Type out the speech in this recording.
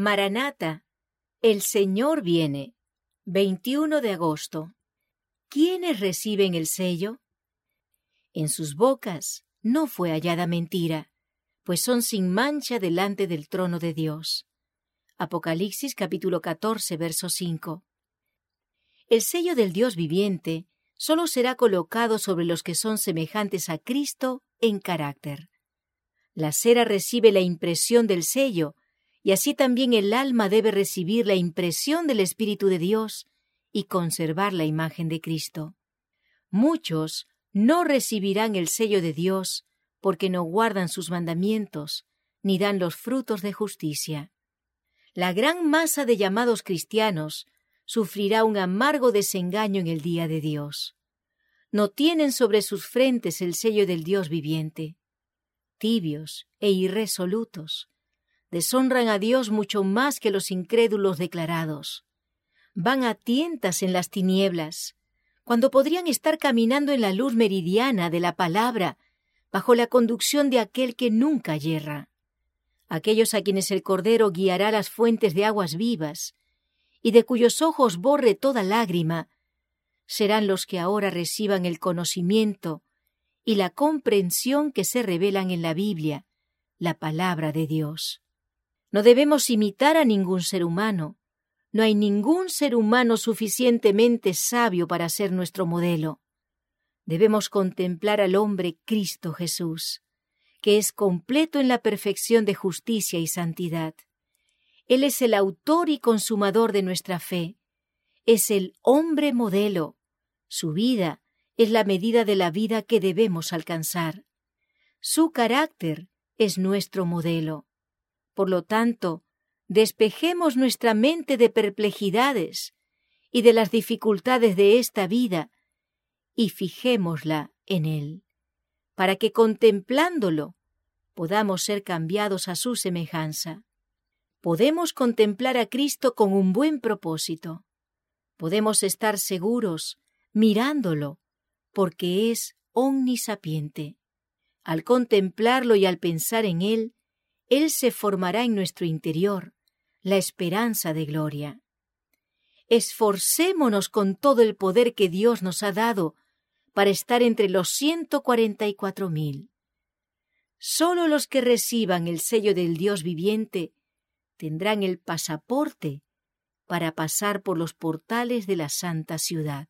Maranata, el Señor viene. 21 de agosto. ¿Quiénes reciben el sello? En sus bocas no fue hallada mentira, pues son sin mancha delante del trono de Dios. Apocalipsis capítulo 14, verso 5. El sello del Dios viviente solo será colocado sobre los que son semejantes a Cristo en carácter. La cera recibe la impresión del sello, y así también el alma debe recibir la impresión del Espíritu de Dios y conservar la imagen de Cristo. Muchos no recibirán el sello de Dios porque no guardan sus mandamientos, ni dan los frutos de justicia. La gran masa de llamados cristianos sufrirá un amargo desengaño en el día de Dios. No tienen sobre sus frentes el sello del Dios viviente tibios e irresolutos. Deshonran a Dios mucho más que los incrédulos declarados. Van a tientas en las tinieblas, cuando podrían estar caminando en la luz meridiana de la palabra, bajo la conducción de aquel que nunca yerra. Aquellos a quienes el Cordero guiará las fuentes de aguas vivas, y de cuyos ojos borre toda lágrima, serán los que ahora reciban el conocimiento y la comprensión que se revelan en la Biblia, la palabra de Dios. No debemos imitar a ningún ser humano. No hay ningún ser humano suficientemente sabio para ser nuestro modelo. Debemos contemplar al hombre Cristo Jesús, que es completo en la perfección de justicia y santidad. Él es el autor y consumador de nuestra fe. Es el hombre modelo. Su vida es la medida de la vida que debemos alcanzar. Su carácter es nuestro modelo. Por lo tanto, despejemos nuestra mente de perplejidades y de las dificultades de esta vida y fijémosla en Él, para que contemplándolo podamos ser cambiados a su semejanza. Podemos contemplar a Cristo con un buen propósito. Podemos estar seguros, mirándolo, porque es omnisapiente. Al contemplarlo y al pensar en él, él se formará en nuestro interior la esperanza de gloria. Esforcémonos con todo el poder que Dios nos ha dado para estar entre los ciento cuarenta y cuatro mil. Solo los que reciban el sello del Dios viviente tendrán el pasaporte para pasar por los portales de la santa ciudad.